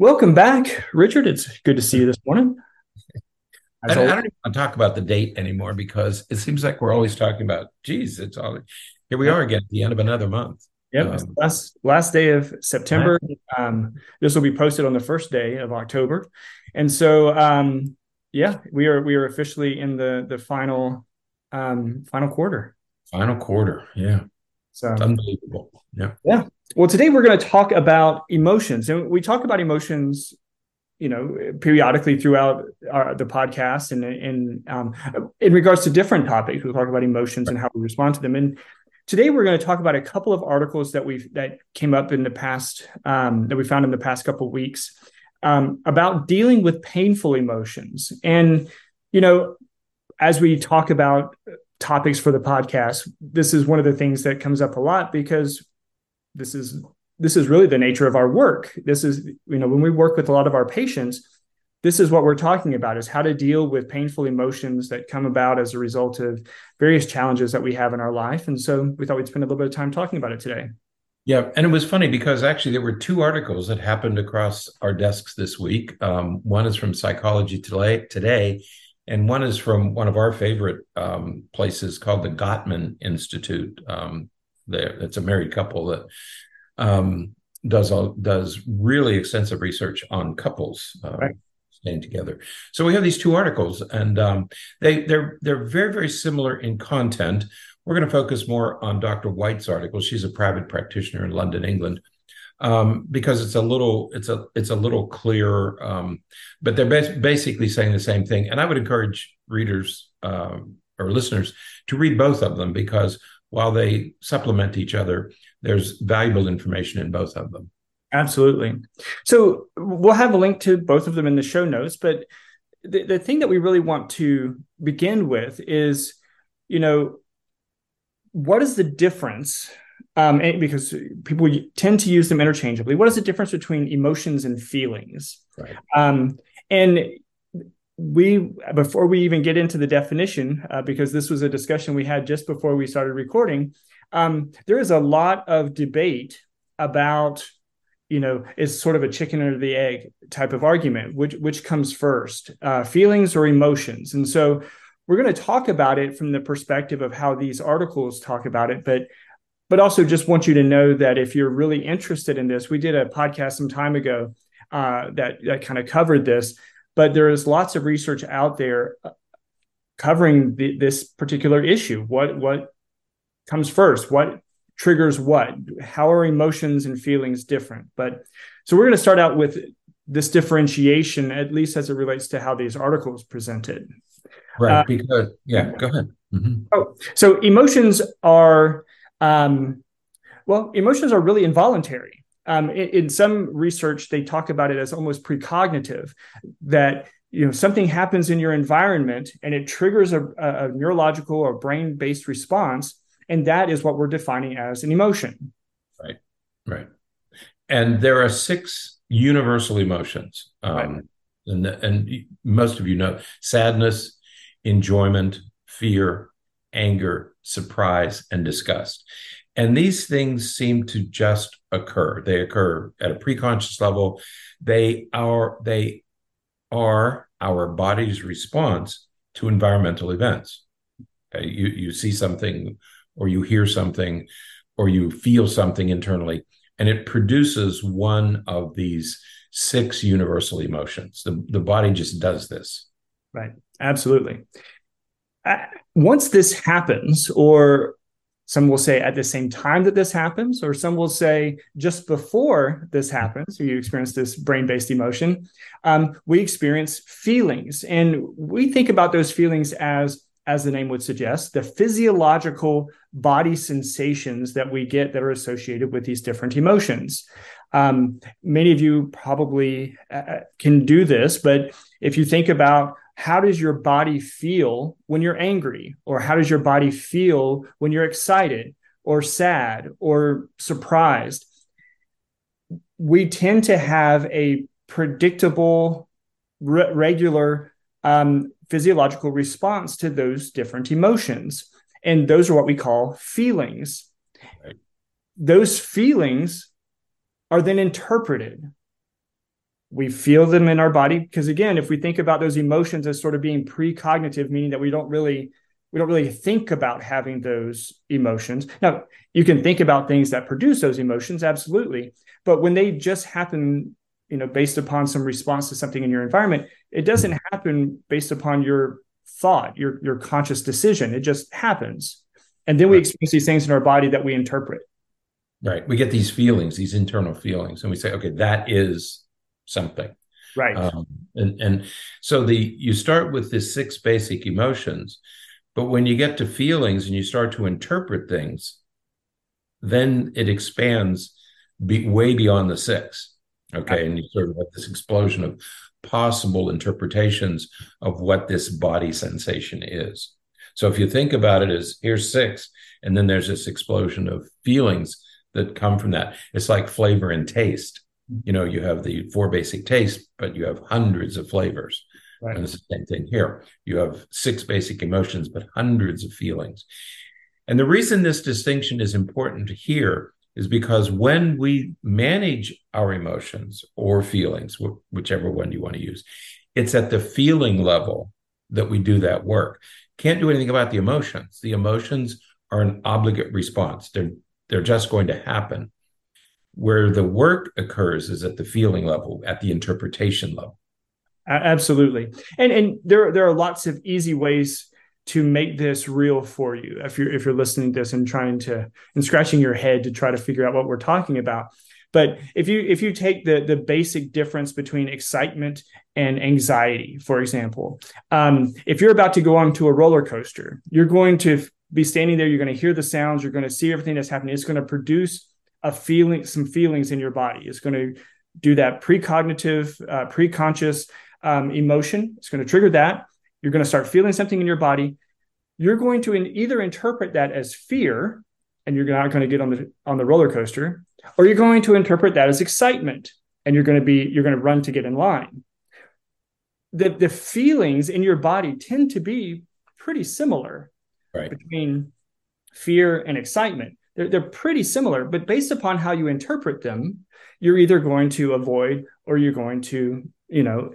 Welcome back, Richard. It's good to see you this morning. I don't, I don't, even want to talk about the date anymore because it seems like we're always talking about, geez, it's all here we are again at the end of another month. Yep, um, last last day of September. Um, this will be posted on the first day of October, and so um, yeah, we are we are officially in the the final um, final quarter. Final quarter, yeah. So it's unbelievable. Yeah. Yeah. Well, today we're going to talk about emotions, and we talk about emotions, you know, periodically throughout our, the podcast, and in um, in regards to different topics, we'll talk about emotions right. and how we respond to them. And today we're going to talk about a couple of articles that we've that came up in the past um, that we found in the past couple of weeks um, about dealing with painful emotions, and you know, as we talk about topics for the podcast, this is one of the things that comes up a lot because this is this is really the nature of our work. This is you know when we work with a lot of our patients this is what we're talking about is how to deal with painful emotions that come about as a result of various challenges that we have in our life. And so we thought we'd spend a little bit of time talking about it today. Yeah and it was funny because actually there were two articles that happened across our desks this week. Um, one is from psychology today today and one is from one of our favorite um, places called the gottman institute um, there. It's a married couple that um, does all, does really extensive research on couples uh, right. staying together. So we have these two articles, and um, they they're they're very very similar in content. We're going to focus more on Dr. White's article. She's a private practitioner in London, England. Um, because it's a little it's a it's a little clearer um, but they're bas- basically saying the same thing and i would encourage readers um, or listeners to read both of them because while they supplement each other, there's valuable information in both of them. Absolutely. So we'll have a link to both of them in the show notes. But the, the thing that we really want to begin with is, you know, what is the difference? Um, because people tend to use them interchangeably. What is the difference between emotions and feelings? Right. Um, and we before we even get into the definition uh, because this was a discussion we had just before we started recording um, there is a lot of debate about you know is sort of a chicken or the egg type of argument which which comes first uh, feelings or emotions and so we're going to talk about it from the perspective of how these articles talk about it but but also just want you to know that if you're really interested in this we did a podcast some time ago uh, that that kind of covered this but there is lots of research out there uh, covering the, this particular issue. What what comes first? What triggers what? How are emotions and feelings different? But so we're going to start out with this differentiation, at least as it relates to how these articles presented. Right. Uh, because yeah, go ahead. Mm-hmm. Oh, so emotions are um, well, emotions are really involuntary. Um, in, in, some research they talk about it as almost precognitive that you know something happens in your environment and it triggers a, a neurological or brain based response and that is what we're defining as an emotion. Right right. And there are six universal emotions um, right. and, and most of you know sadness enjoyment fear anger surprise and disgust and these things seem to just occur. They occur at a preconscious level. They are they are our body's response to environmental events. Okay? You you see something or you hear something or you feel something internally, and it produces one of these six universal emotions. The, the body just does this. Right. Absolutely. Uh, once this happens, or some will say at the same time that this happens, or some will say just before this happens, you experience this brain based emotion. Um, we experience feelings, and we think about those feelings as as the name would suggest, the physiological body sensations that we get that are associated with these different emotions. Um, many of you probably uh, can do this, but if you think about how does your body feel when you're angry? Or how does your body feel when you're excited or sad or surprised? We tend to have a predictable re- regular um, physiological response to those different emotions. And those are what we call feelings. Right. those feelings are then interpreted we feel them in our body. Because again if we think about those emotions as sort of being precognitive meaning that we don't really we don't really think about having those emotions. Now you can think about things that produce those emotions absolutely. But when they just happen you know based upon some response to something in your environment it doesn't happen based upon your thought your your conscious decision. It just happens. And then we experience these things in our body that we interpret. Right. We get these feelings these internal feelings and we say okay that is something. Right. Um, and and so the you start with the six basic emotions but when you get to feelings and you start to interpret things then it expands be, way beyond the six. Okay. And you sort of have this explosion of possible interpretations of what this body sensation is. So if you think about it as here's six and then there's this explosion of feelings that come from that. It's like flavor and taste you know you have the four basic tastes but you have hundreds of flavors. Right. and it's the same thing here. You have six basic emotions but hundreds of feelings. And the reason this distinction is important here is because when we manage our emotions or feelings whichever one you want to use it's at the feeling level that we do that work. Can't do anything about the emotions. The emotions are an obligate response. They're they're just going to happen where the work occurs is at the feeling level, at the interpretation level. Absolutely. And and there there are lots of easy ways to make this real for you if you're if you're listening to this and trying to and scratching your head to try to figure out what we're talking about. But if you if you take the the basic difference between excitement and anxiety, for example, um, if you're about to go onto a roller coaster, you're going to be standing there. You're going to hear the sounds. You're going to see everything that's happening. It's going to produce a feeling, some feelings in your body. It's going to do that precognitive, uh, preconscious um, emotion. It's going to trigger that. You're going to start feeling something in your body. You're going to in, either interpret that as fear, and you're not going to get on the on the roller coaster, or you're going to interpret that as excitement, and you're going to be you're going to run to get in line. The the feelings in your body tend to be pretty similar right. between fear and excitement they're, they're pretty similar, but based upon how you interpret them, you're either going to avoid or you're going to, you know,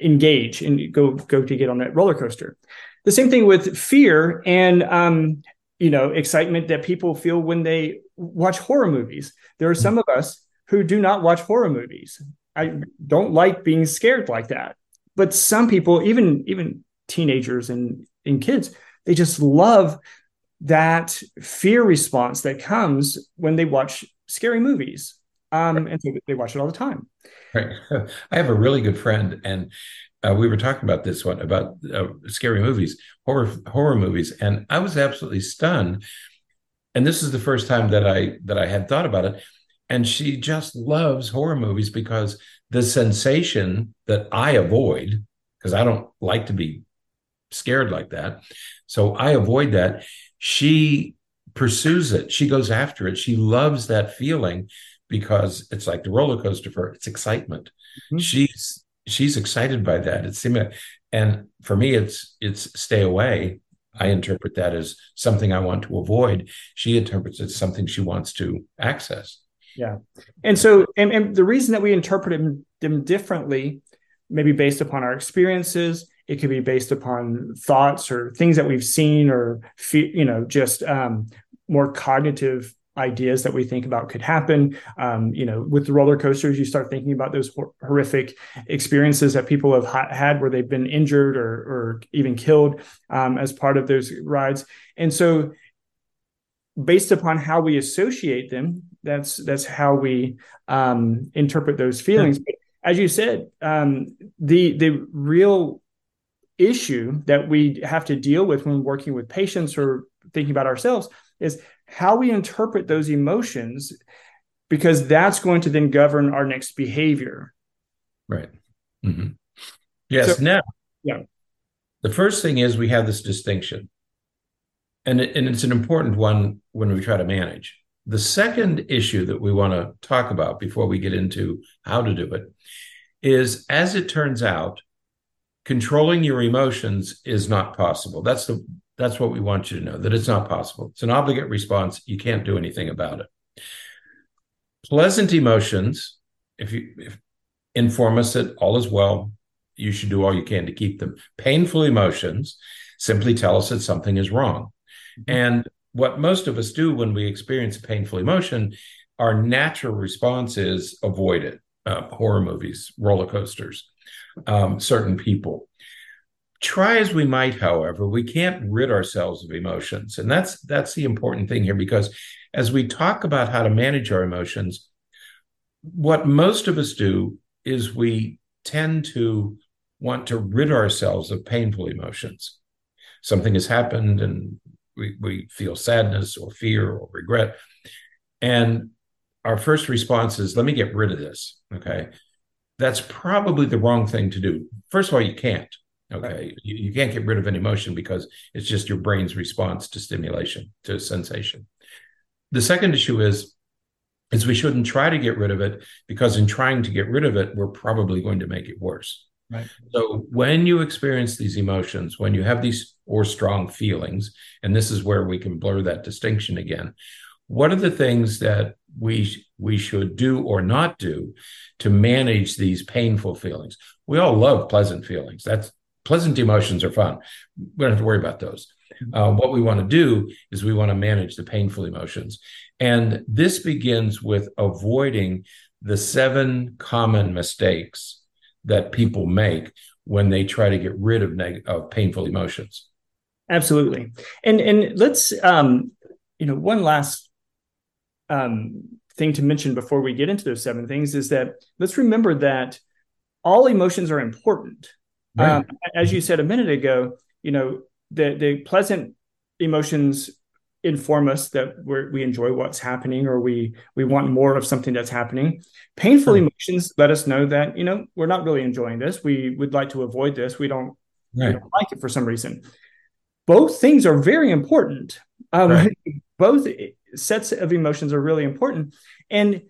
engage and go go to get on that roller coaster. The same thing with fear and um, you know excitement that people feel when they watch horror movies. There are some of us who do not watch horror movies. I don't like being scared like that. But some people, even even teenagers and, and kids, they just love that fear response that comes when they watch scary movies. Um, right. And so they watch it all the time. Right. I have a really good friend, and uh, we were talking about this one about uh, scary movies, horror horror movies, and I was absolutely stunned. And this is the first time that I that I had thought about it. And she just loves horror movies because the sensation that I avoid, because I don't like to be scared like that, so I avoid that she pursues it. She goes after it. She loves that feeling because it's like the roller coaster for her. It's excitement. Mm-hmm. She's she's excited by that. It's and for me, it's it's stay away. I interpret that as something I want to avoid. She interprets it as something she wants to access. Yeah, and so and, and the reason that we interpret them, them differently, maybe based upon our experiences, it could be based upon thoughts or things that we've seen or you know just um, more cognitive ideas that we think about could happen. Um, you know, with the roller coasters, you start thinking about those hor- horrific experiences that people have ha- had where they've been injured or, or even killed um, as part of those rides. And so, based upon how we associate them, that's that's how we um, interpret those feelings. But as you said, um, the the real issue that we have to deal with when working with patients or thinking about ourselves is how we interpret those emotions because that's going to then govern our next behavior. Right. Mm-hmm. yes so, now yeah. the first thing is we have this distinction. And, it, and it's an important one when we try to manage. The second issue that we want to talk about before we get into how to do it is as it turns out controlling your emotions is not possible. That's the that's what we want you to know that it's not possible. It's an obligate response. You can't do anything about it. Pleasant emotions, if you if inform us that all is well. You should do all you can to keep them. Painful emotions simply tell us that something is wrong. Mm-hmm. And what most of us do when we experience a painful emotion, our natural response is avoid it. Uh, horror movies, roller coasters, um, certain people. Try as we might, however, we can't rid ourselves of emotions, and that's that's the important thing here. Because as we talk about how to manage our emotions, what most of us do is we tend to want to rid ourselves of painful emotions. Something has happened and we, we feel sadness or fear or regret. And our first response is, let me get rid of this. Okay. That's probably the wrong thing to do. First of all, you can't. Okay. Right. You, you can't get rid of an emotion because it's just your brain's response to stimulation, to sensation. The second issue is is we shouldn't try to get rid of it because in trying to get rid of it, we're probably going to make it worse. Right. So when you experience these emotions, when you have these or strong feelings, and this is where we can blur that distinction again, what are the things that we we should do or not do to manage these painful feelings? We all love pleasant feelings. That's pleasant emotions are fun. We don't have to worry about those. Mm-hmm. Uh, what we want to do is we want to manage the painful emotions. And this begins with avoiding the seven common mistakes that people make when they try to get rid of, neg- of painful emotions. Absolutely. And and let's um you know one last um thing to mention before we get into those seven things is that let's remember that all emotions are important. Right. Um, as you said a minute ago, you know, the the pleasant emotions inform us that we we enjoy what's happening or we we want more of something that's happening painful emotions let us know that you know we're not really enjoying this we would like to avoid this we don't, right. we don't like it for some reason both things are very important um, right. both sets of emotions are really important and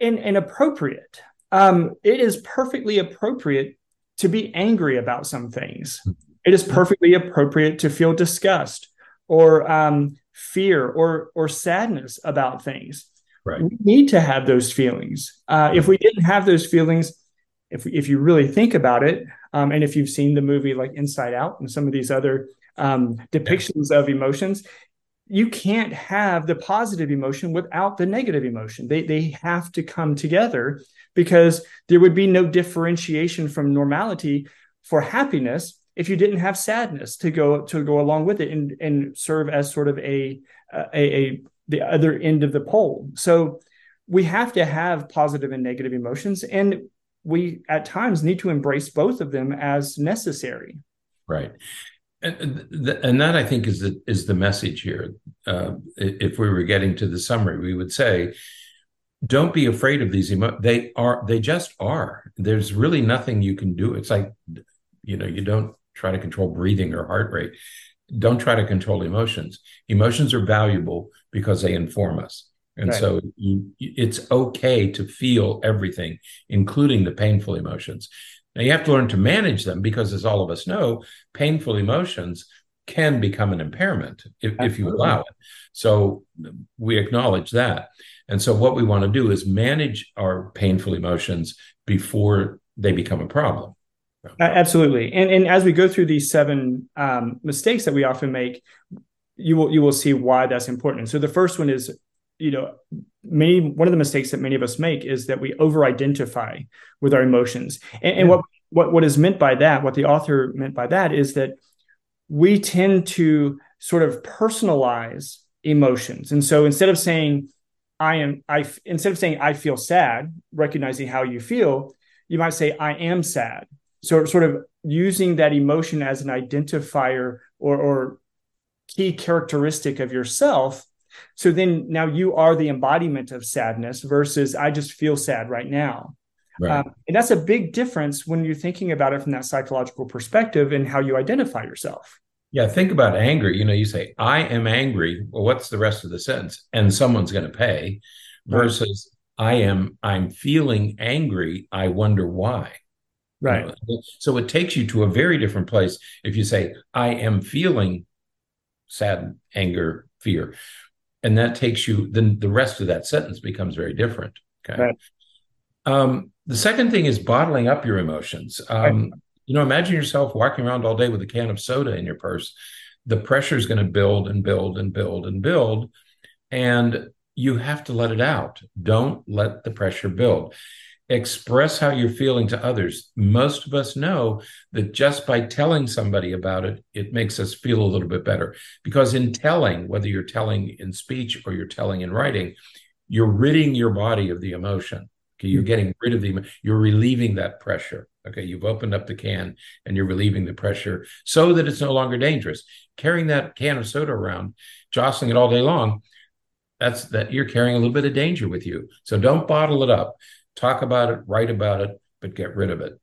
and, and appropriate um, it is perfectly appropriate to be angry about some things it is perfectly appropriate to feel disgust or um, fear or or sadness about things. Right. We need to have those feelings. Uh, if we didn't have those feelings, if if you really think about it, um, and if you've seen the movie like Inside Out and some of these other um, depictions yeah. of emotions, you can't have the positive emotion without the negative emotion. They they have to come together because there would be no differentiation from normality for happiness if you didn't have sadness to go to go along with it and and serve as sort of a a, a the other end of the pole so we have to have positive and negative emotions and we at times need to embrace both of them as necessary right and, and that i think is the is the message here uh, if we were getting to the summary we would say don't be afraid of these emo- they are they just are there's really nothing you can do it's like you know you don't try to control breathing or heart rate. Don't try to control emotions. Emotions are valuable because they inform us. And right. so you, it's okay to feel everything, including the painful emotions. Now you have to learn to manage them because, as all of us know, painful emotions can become an impairment if, if you allow it. So we acknowledge that. And so what we want to do is manage our painful emotions before they become a problem. Absolutely, and and as we go through these seven um, mistakes that we often make, you will you will see why that's important. So the first one is, you know, many one of the mistakes that many of us make is that we over-identify with our emotions, and, and what what what is meant by that, what the author meant by that, is that we tend to sort of personalize emotions, and so instead of saying I am I instead of saying I feel sad, recognizing how you feel, you might say I am sad. So sort of using that emotion as an identifier or, or key characteristic of yourself so then now you are the embodiment of sadness versus i just feel sad right now right. Um, and that's a big difference when you're thinking about it from that psychological perspective and how you identify yourself yeah think about anger you know you say i am angry well what's the rest of the sentence and someone's going to pay versus right. i am i'm feeling angry i wonder why Right. You know? So it takes you to a very different place if you say, I am feeling sad, anger, fear. And that takes you, then the rest of that sentence becomes very different. Okay. Right. Um, the second thing is bottling up your emotions. Um, right. You know, imagine yourself walking around all day with a can of soda in your purse. The pressure is going to build and build and build and build. And you have to let it out. Don't let the pressure build. Express how you're feeling to others. Most of us know that just by telling somebody about it, it makes us feel a little bit better. Because in telling, whether you're telling in speech or you're telling in writing, you're ridding your body of the emotion. Okay, you're getting rid of the, you're relieving that pressure. Okay, you've opened up the can and you're relieving the pressure so that it's no longer dangerous. Carrying that can of soda around, jostling it all day long, that's that you're carrying a little bit of danger with you. So don't bottle it up. Talk about it, write about it, but get rid of it.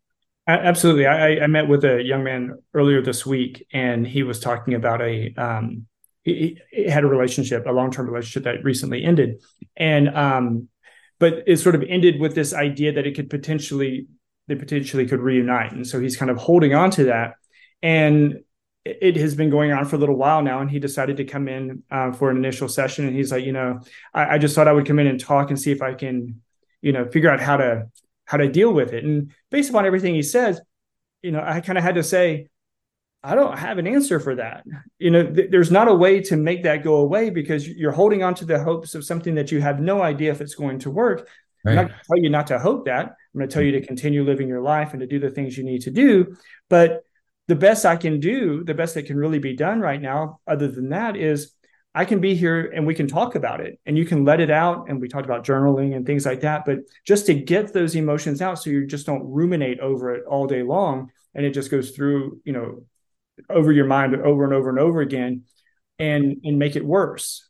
Absolutely. I, I met with a young man earlier this week, and he was talking about a um, he, he had a relationship, a long term relationship that recently ended, and um, but it sort of ended with this idea that it could potentially they potentially could reunite, and so he's kind of holding on to that, and it has been going on for a little while now, and he decided to come in uh, for an initial session. And he's like, you know, I, I, just thought I would come in and talk and see if I can, you know, figure out how to how to deal with it. And based upon everything he says, you know, I kind of had to say, I don't have an answer for that. You know, th- there's not a way to make that go away because you're holding on to the hopes of something that you have no idea if it's going to work. Right. I'm not going to tell you not to hope that. I'm going to tell you to mm-hmm. continue living your life and to do the things you need to do. But the best I can do, the best that can really be done right now, other than that, is I can be here and we can talk about it and you can let it out. And we talked about journaling and things like that. But just to get those emotions out so you just don't ruminate over it all day long and it just goes through, you know, over your mind over and over and over again and and make it worse.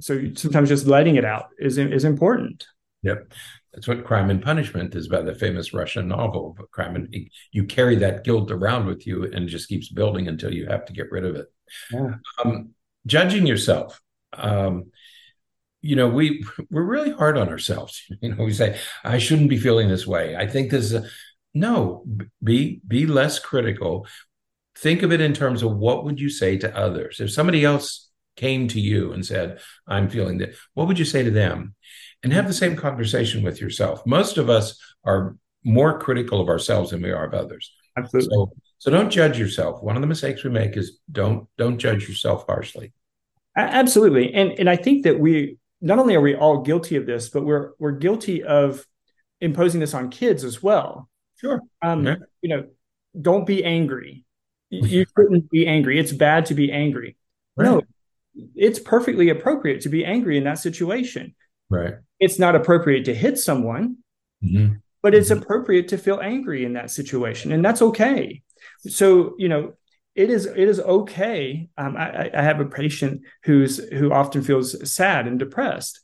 So sometimes just letting it out is is important. Yep. That's what Crime and Punishment is about, the famous Russian novel. But crime and you carry that guilt around with you, and it just keeps building until you have to get rid of it. Yeah. Um, judging yourself. Um, you know, we we're really hard on ourselves. You know, we say, "I shouldn't be feeling this way." I think this is a, no. Be be less critical. Think of it in terms of what would you say to others if somebody else came to you and said, "I'm feeling that." What would you say to them? and have the same conversation with yourself. Most of us are more critical of ourselves than we are of others. Absolutely. So, so don't judge yourself. One of the mistakes we make is don't don't judge yourself harshly. Absolutely. And and I think that we not only are we all guilty of this, but we're we're guilty of imposing this on kids as well. Sure. Um, you know, don't be angry. You shouldn't be angry. It's bad to be angry. Right. No, it's perfectly appropriate to be angry in that situation. Right. It's not appropriate to hit someone, mm-hmm. but it's mm-hmm. appropriate to feel angry in that situation, and that's okay. So you know, it is it is okay. Um, I, I have a patient who's who often feels sad and depressed,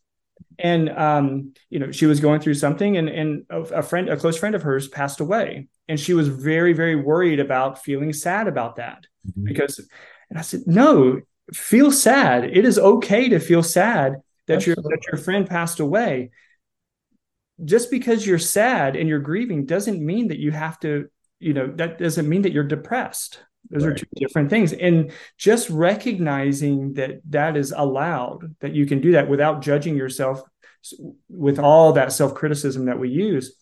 and um, you know she was going through something, and and a friend, a close friend of hers, passed away, and she was very very worried about feeling sad about that mm-hmm. because, and I said, no, feel sad. It is okay to feel sad that your that your friend passed away just because you're sad and you're grieving doesn't mean that you have to you know that doesn't mean that you're depressed those right. are two different things and just recognizing that that is allowed that you can do that without judging yourself with all that self-criticism that we use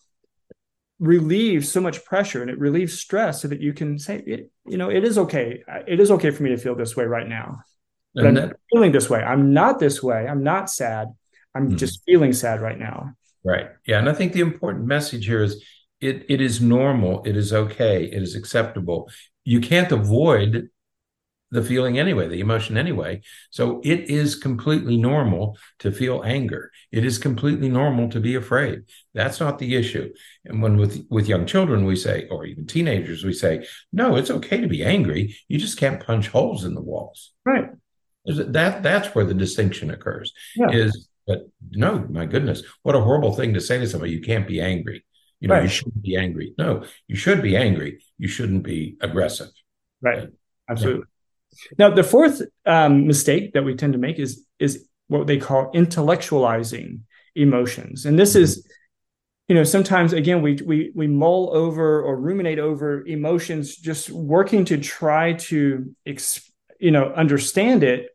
relieves so much pressure and it relieves stress so that you can say it, you know it is okay it is okay for me to feel this way right now but I'm that, feeling this way. I'm not this way. I'm not sad. I'm mm-hmm. just feeling sad right now. Right. Yeah. And I think the important message here is it it is normal. It is okay. It is acceptable. You can't avoid the feeling anyway, the emotion anyway. So it is completely normal to feel anger. It is completely normal to be afraid. That's not the issue. And when with with young children we say, or even teenagers, we say, no, it's okay to be angry. You just can't punch holes in the walls. Right. That that's where the distinction occurs. Yeah. Is but no, my goodness, what a horrible thing to say to somebody. You can't be angry. You know, right. you shouldn't be angry. No, you should be angry. You shouldn't be aggressive. Right. Absolutely. Yeah. Now, the fourth um, mistake that we tend to make is is what they call intellectualizing emotions, and this mm-hmm. is, you know, sometimes again we we we mull over or ruminate over emotions, just working to try to exp- you know understand it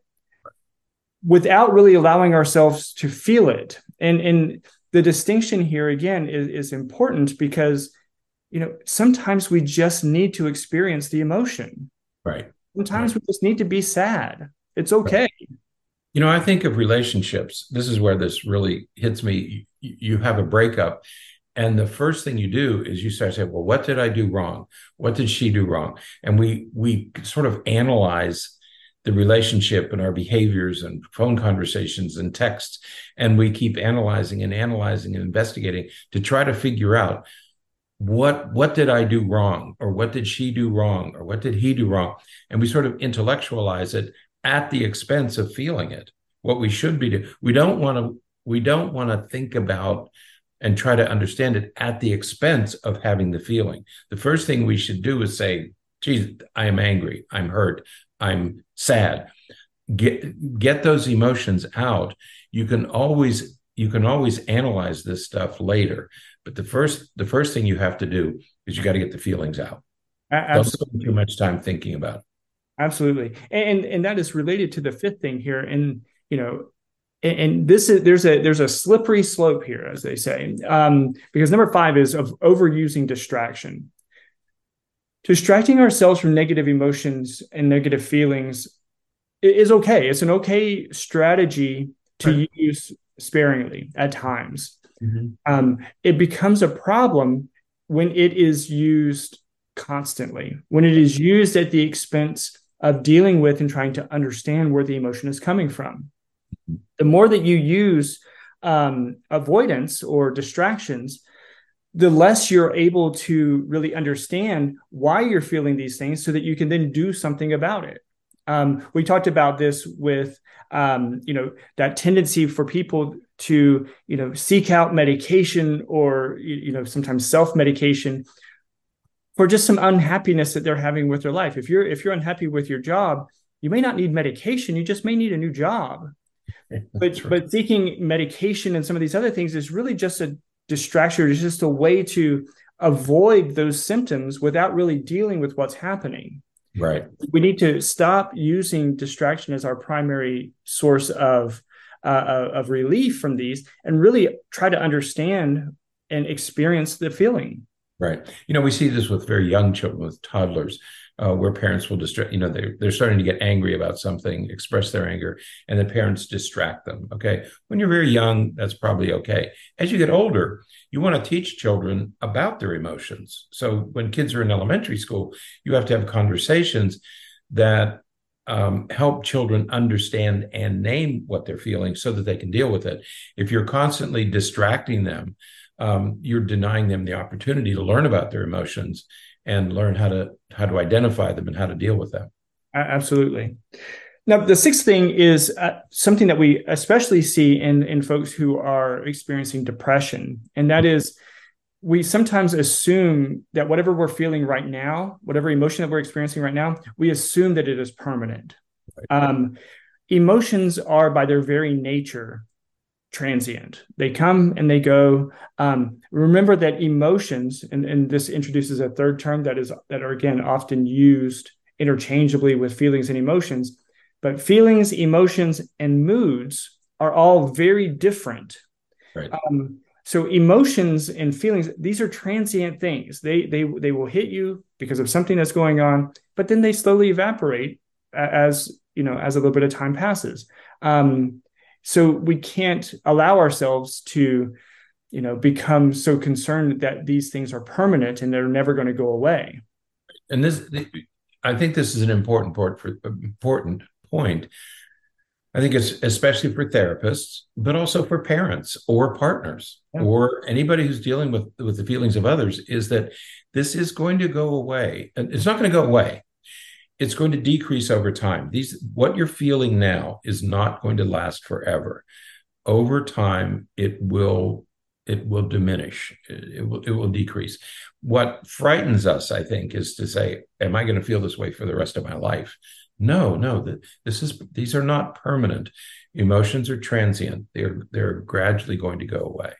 without really allowing ourselves to feel it and and the distinction here again is, is important because you know sometimes we just need to experience the emotion. Right. Sometimes right. we just need to be sad. It's okay. Right. you know i think of relationships. This is where this really hits me. You have a breakup and the first thing you do is you start saying well what did i do wrong? What did she do wrong? And we we sort of analyze the relationship and our behaviors and phone conversations and texts and we keep analyzing and analyzing and investigating to try to figure out what what did i do wrong or what did she do wrong or what did he do wrong? And we sort of intellectualize it at the expense of feeling it what we should be doing we don't want to we don't want to think about and try to understand it at the expense of having the feeling. The first thing we should do is say geez i am angry i'm hurt I'm sad. Get get those emotions out. You can always you can always analyze this stuff later. But the first the first thing you have to do is you got to get the feelings out. Don't spend too much time thinking about it. Absolutely. And and that is related to the fifth thing here. And you know, and this is there's a there's a slippery slope here, as they say, um, because number five is of overusing distraction distracting ourselves from negative emotions and negative feelings is okay. It's an okay strategy to right. use sparingly at times. Mm-hmm. Um, it becomes a problem when it is used constantly, when it is used at the expense of dealing with and trying to understand where the emotion is coming from. Mm-hmm. The more that you use um, avoidance or distractions, the less you're able to really understand why you're feeling these things so that you can then do something about it. Um, we talked about this with um, you know that tendency for people to you know seek out medication or you know sometimes self medication for just some unhappiness that they're having with their life. If you're if you're unhappy with your job, you may not need medication. You just may need a new job. But but seeking medication and some of these other things is really just a distraction is just a way to avoid those symptoms without really dealing with what's happening. Right. We need to stop using distraction as our primary source of uh, of relief from these, and really try to understand and experience the feeling. Right. You know, we see this with very young children, with toddlers uh, where parents will distract, you know, they're, they're starting to get angry about something, express their anger, and the parents distract them. Okay. When you're very young, that's probably okay. As you get older, you want to teach children about their emotions. So when kids are in elementary school, you have to have conversations that um, help children understand and name what they're feeling so that they can deal with it. If you're constantly distracting them, um, you're denying them the opportunity to learn about their emotions and learn how to how to identify them and how to deal with them. Absolutely. Now, the sixth thing is uh, something that we especially see in in folks who are experiencing depression, and that is we sometimes assume that whatever we're feeling right now, whatever emotion that we're experiencing right now, we assume that it is permanent. Right. Um, emotions are, by their very nature, transient. They come and they go. Um, remember that emotions, and, and this introduces a third term that is that are again often used interchangeably with feelings and emotions. But feelings, emotions, and moods are all very different. Right. Um, so emotions and feelings, these are transient things. They they they will hit you because of something that's going on, but then they slowly evaporate as you know as a little bit of time passes. Um, so we can't allow ourselves to you know become so concerned that these things are permanent and they're never going to go away. And this i think this is an important point for important point. I think it's especially for therapists but also for parents or partners yeah. or anybody who's dealing with with the feelings of others is that this is going to go away. And it's not going to go away it's going to decrease over time. These what you're feeling now is not going to last forever. Over time, it will it will diminish. It, will it will decrease. What frightens us, I think, is to say, "Am I going to feel this way for the rest of my life?" No, no. This is these are not permanent. Emotions are transient. They're they're gradually going to go away.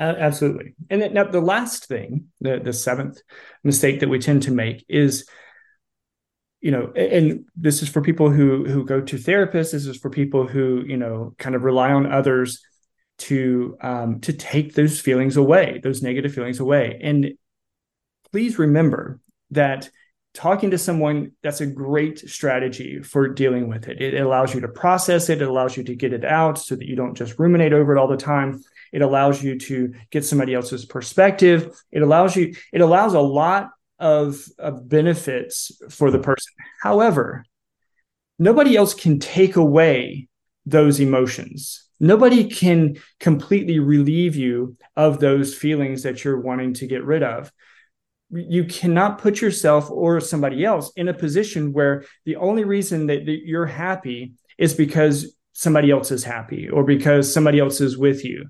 Absolutely. And now the last thing, the the seventh mistake that we tend to make is you know and this is for people who who go to therapists this is for people who you know kind of rely on others to um, to take those feelings away, those negative feelings away. And please remember that talking to someone that's a great strategy for dealing with it. It allows you to process it, it allows you to get it out so that you don't just ruminate over it all the time. It allows you to get somebody else's perspective. It allows you it allows a lot of, of benefits for the person. However, nobody else can take away those emotions. Nobody can completely relieve you of those feelings that you're wanting to get rid of. You cannot put yourself or somebody else in a position where the only reason that, that you're happy is because somebody else is happy or because somebody else is with you.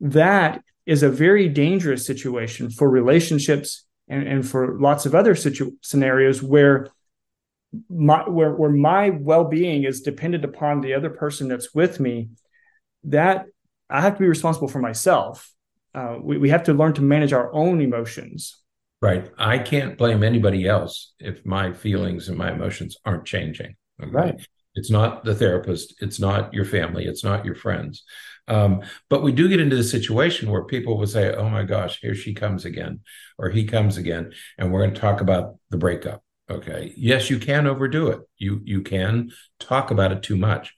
That is a very dangerous situation for relationships and, and for lots of other situ- scenarios where my where, where my well-being is dependent upon the other person that's with me that i have to be responsible for myself. Uh, we, we have to learn to manage our own emotions. Right. I can't blame anybody else if my feelings and my emotions aren't changing. Okay? right it's not the therapist it's not your family it's not your friends um, but we do get into the situation where people will say oh my gosh here she comes again or he comes again and we're going to talk about the breakup Okay. Yes, you can overdo it. You you can talk about it too much.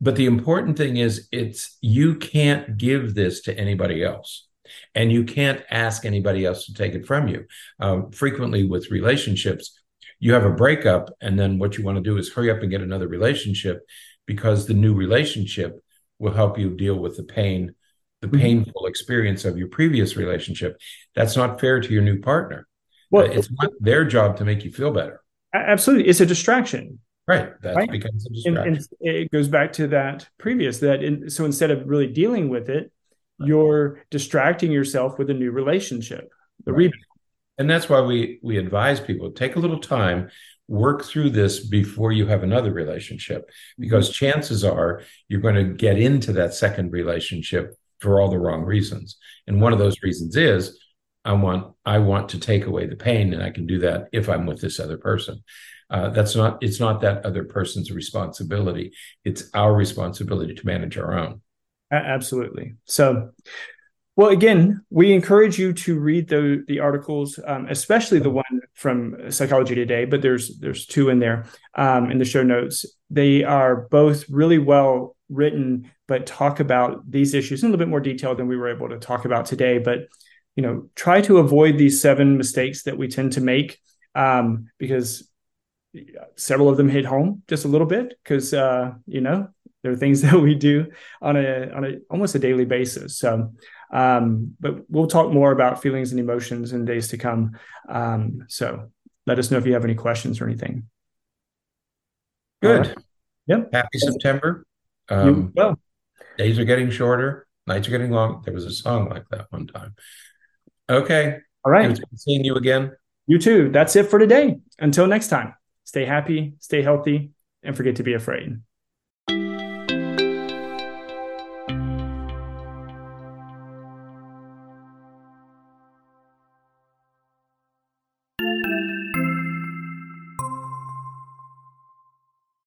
But the important thing is it's you can't give this to anybody else. And you can't ask anybody else to take it from you. Um, frequently with relationships, you have a breakup, and then what you want to do is hurry up and get another relationship because the new relationship will help you deal with the pain, the mm-hmm. painful experience of your previous relationship. That's not fair to your new partner. Well, it's not their job to make you feel better. Absolutely, it's a distraction. Right, that right? becomes a distraction. And, and, it goes back to that previous that. In, so instead of really dealing with it, you're distracting yourself with a new relationship. The right. rebound. And that's why we we advise people take a little time, work through this before you have another relationship, because mm-hmm. chances are you're going to get into that second relationship for all the wrong reasons. And one of those reasons is I want I want to take away the pain, and I can do that if I'm with this other person. Uh, that's not it's not that other person's responsibility. It's our responsibility to manage our own. Absolutely. So, well, again, we encourage you to read the the articles, um, especially the one from Psychology Today. But there's there's two in there um, in the show notes. They are both really well written, but talk about these issues in a little bit more detail than we were able to talk about today. But you know try to avoid these seven mistakes that we tend to make um, because several of them hit home just a little bit because uh, you know there are things that we do on a on a almost a daily basis so um, but we'll talk more about feelings and emotions in days to come um, so let us know if you have any questions or anything good right. yep happy september um, well days are getting shorter nights are getting long there was a song like that one time Okay. All right. seeing you again. You too. That's it for today. Until next time, stay happy, stay healthy, and forget to be afraid.